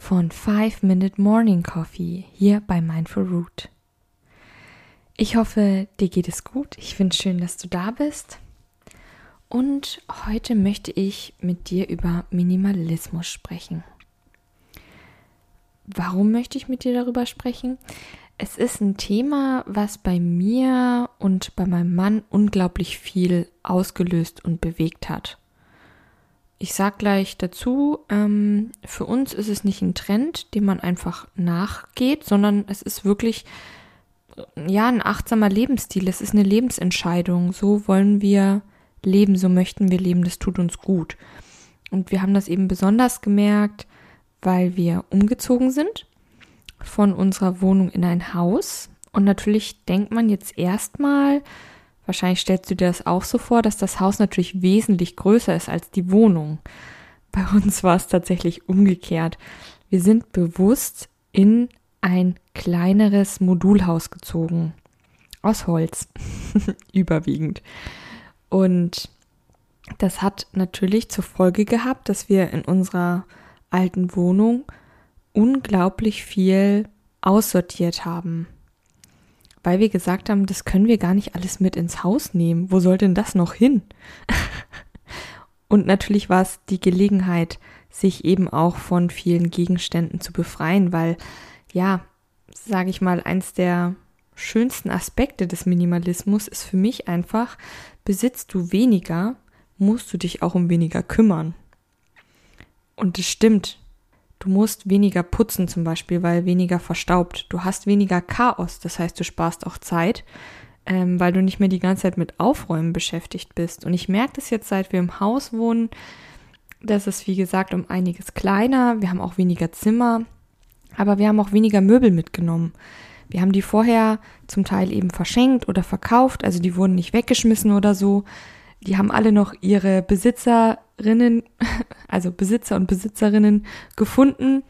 von 5 Minute Morning Coffee hier bei Mindful Root. Ich hoffe, dir geht es gut. Ich finde es schön, dass du da bist. Und heute möchte ich mit dir über Minimalismus sprechen. Warum möchte ich mit dir darüber sprechen? Es ist ein Thema, was bei mir und bei meinem Mann unglaublich viel ausgelöst und bewegt hat. Ich sag gleich dazu, ähm, für uns ist es nicht ein Trend, dem man einfach nachgeht, sondern es ist wirklich ja, ein achtsamer Lebensstil. Es ist eine Lebensentscheidung. So wollen wir leben, so möchten wir leben. Das tut uns gut. Und wir haben das eben besonders gemerkt, weil wir umgezogen sind von unserer Wohnung in ein Haus. Und natürlich denkt man jetzt erstmal, wahrscheinlich stellst du dir das auch so vor, dass das Haus natürlich wesentlich größer ist als die Wohnung. Bei uns war es tatsächlich umgekehrt. Wir sind bewusst in ein kleineres Modulhaus gezogen. Aus Holz. Überwiegend. Und das hat natürlich zur Folge gehabt, dass wir in unserer alten Wohnung unglaublich viel aussortiert haben. Weil wir gesagt haben, das können wir gar nicht alles mit ins Haus nehmen. Wo soll denn das noch hin? Und natürlich war es die Gelegenheit, sich eben auch von vielen Gegenständen zu befreien, weil ja, sage ich mal, eins der schönsten Aspekte des Minimalismus ist für mich einfach, besitzt du weniger, musst du dich auch um weniger kümmern. Und es stimmt. Du musst weniger putzen zum Beispiel, weil weniger verstaubt. Du hast weniger Chaos, das heißt, du sparst auch Zeit, ähm, weil du nicht mehr die ganze Zeit mit Aufräumen beschäftigt bist. Und ich merke das jetzt, seit wir im Haus wohnen, das ist wie gesagt um einiges kleiner. Wir haben auch weniger Zimmer. Aber wir haben auch weniger Möbel mitgenommen. Wir haben die vorher zum Teil eben verschenkt oder verkauft, also die wurden nicht weggeschmissen oder so. Die haben alle noch ihre Besitzerinnen, also Besitzer und Besitzerinnen gefunden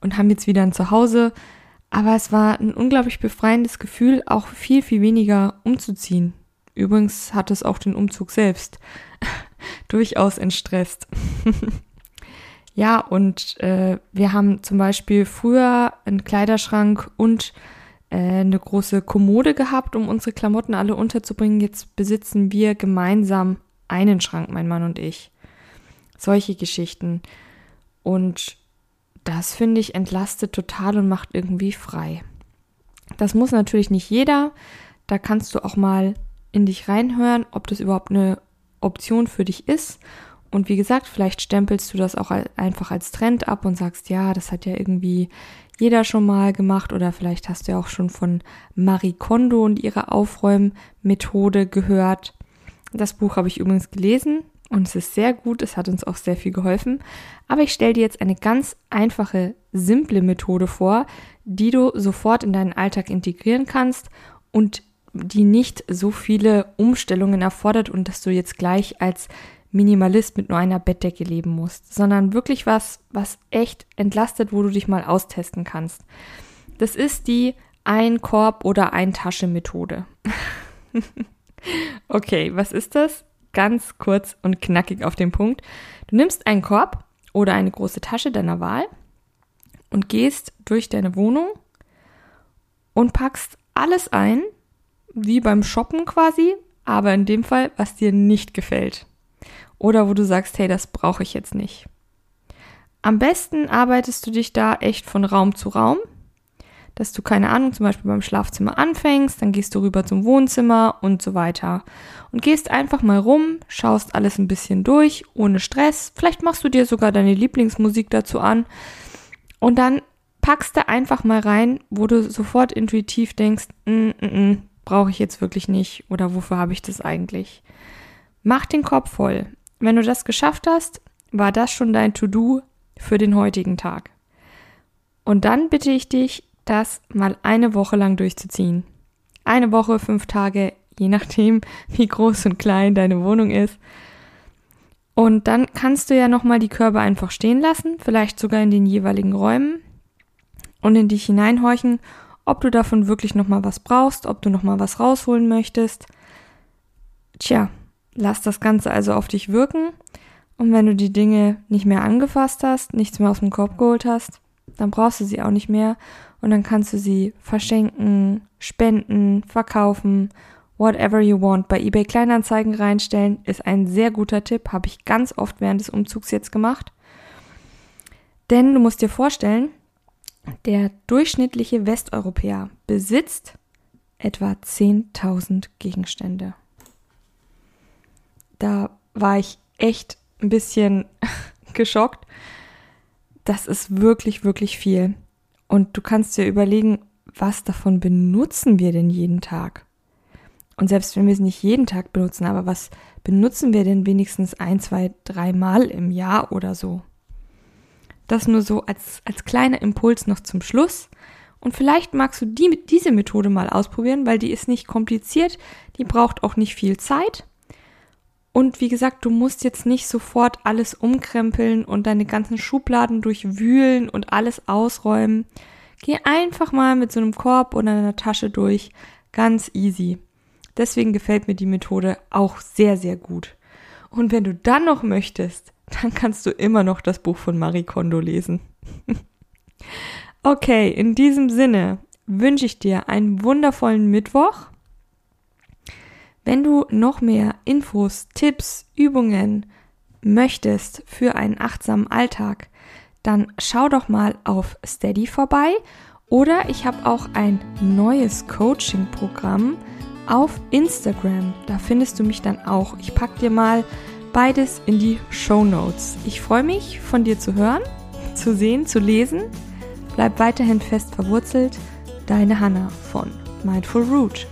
und haben jetzt wieder ein Zuhause. Aber es war ein unglaublich befreiendes Gefühl, auch viel, viel weniger umzuziehen. Übrigens hat es auch den Umzug selbst durchaus entstresst. Ja, und äh, wir haben zum Beispiel früher einen Kleiderschrank und eine große Kommode gehabt, um unsere Klamotten alle unterzubringen. Jetzt besitzen wir gemeinsam einen Schrank, mein Mann und ich. Solche Geschichten. Und das finde ich entlastet total und macht irgendwie frei. Das muss natürlich nicht jeder. Da kannst du auch mal in dich reinhören, ob das überhaupt eine Option für dich ist und wie gesagt, vielleicht stempelst du das auch einfach als Trend ab und sagst, ja, das hat ja irgendwie jeder schon mal gemacht oder vielleicht hast du ja auch schon von Marie Kondo und ihrer Aufräummethode gehört. Das Buch habe ich übrigens gelesen und es ist sehr gut, es hat uns auch sehr viel geholfen. Aber ich stelle dir jetzt eine ganz einfache, simple Methode vor, die du sofort in deinen Alltag integrieren kannst und die nicht so viele Umstellungen erfordert und dass du jetzt gleich als Minimalist mit nur einer Bettdecke leben musst, sondern wirklich was, was echt entlastet, wo du dich mal austesten kannst. Das ist die ein Korb oder ein Tasche Methode. okay, was ist das? Ganz kurz und knackig auf den Punkt. Du nimmst einen Korb oder eine große Tasche deiner Wahl und gehst durch deine Wohnung und packst alles ein, wie beim Shoppen quasi, aber in dem Fall, was dir nicht gefällt oder wo du sagst, hey, das brauche ich jetzt nicht. Am besten arbeitest du dich da echt von Raum zu Raum, dass du keine Ahnung, zum Beispiel beim Schlafzimmer anfängst, dann gehst du rüber zum Wohnzimmer und so weiter. Und gehst einfach mal rum, schaust alles ein bisschen durch, ohne Stress. Vielleicht machst du dir sogar deine Lieblingsmusik dazu an. Und dann packst du einfach mal rein, wo du sofort intuitiv denkst, mm, mm, mm, brauche ich jetzt wirklich nicht oder wofür habe ich das eigentlich? Mach den Kopf voll. Wenn du das geschafft hast, war das schon dein To-Do für den heutigen Tag. Und dann bitte ich dich, das mal eine Woche lang durchzuziehen. Eine Woche, fünf Tage, je nachdem, wie groß und klein deine Wohnung ist. Und dann kannst du ja nochmal die Körbe einfach stehen lassen, vielleicht sogar in den jeweiligen Räumen und in dich hineinhorchen, ob du davon wirklich nochmal was brauchst, ob du nochmal was rausholen möchtest. Tja, lass das Ganze also auf dich wirken. Und wenn du die Dinge nicht mehr angefasst hast, nichts mehr aus dem Korb geholt hast, dann brauchst du sie auch nicht mehr und dann kannst du sie verschenken, spenden, verkaufen, whatever you want. Bei eBay Kleinanzeigen reinstellen ist ein sehr guter Tipp, habe ich ganz oft während des Umzugs jetzt gemacht. Denn du musst dir vorstellen, der durchschnittliche Westeuropäer besitzt etwa 10.000 Gegenstände. Da war ich echt ein bisschen geschockt. Das ist wirklich, wirklich viel. Und du kannst dir überlegen, was davon benutzen wir denn jeden Tag? Und selbst wenn wir es nicht jeden Tag benutzen, aber was benutzen wir denn wenigstens ein, zwei, drei Mal im Jahr oder so? Das nur so als, als kleiner Impuls noch zum Schluss. Und vielleicht magst du die, diese Methode mal ausprobieren, weil die ist nicht kompliziert, die braucht auch nicht viel Zeit. Und wie gesagt, du musst jetzt nicht sofort alles umkrempeln und deine ganzen Schubladen durchwühlen und alles ausräumen. Geh einfach mal mit so einem Korb oder einer Tasche durch. Ganz easy. Deswegen gefällt mir die Methode auch sehr, sehr gut. Und wenn du dann noch möchtest, dann kannst du immer noch das Buch von Marie Kondo lesen. okay, in diesem Sinne wünsche ich dir einen wundervollen Mittwoch wenn du noch mehr Infos, Tipps, Übungen möchtest für einen achtsamen Alltag, dann schau doch mal auf Steady vorbei oder ich habe auch ein neues Coaching-Programm auf Instagram. Da findest du mich dann auch. Ich packe dir mal beides in die Show Notes. Ich freue mich, von dir zu hören, zu sehen, zu lesen. Bleib weiterhin fest verwurzelt. Deine Hanna von Mindful Root.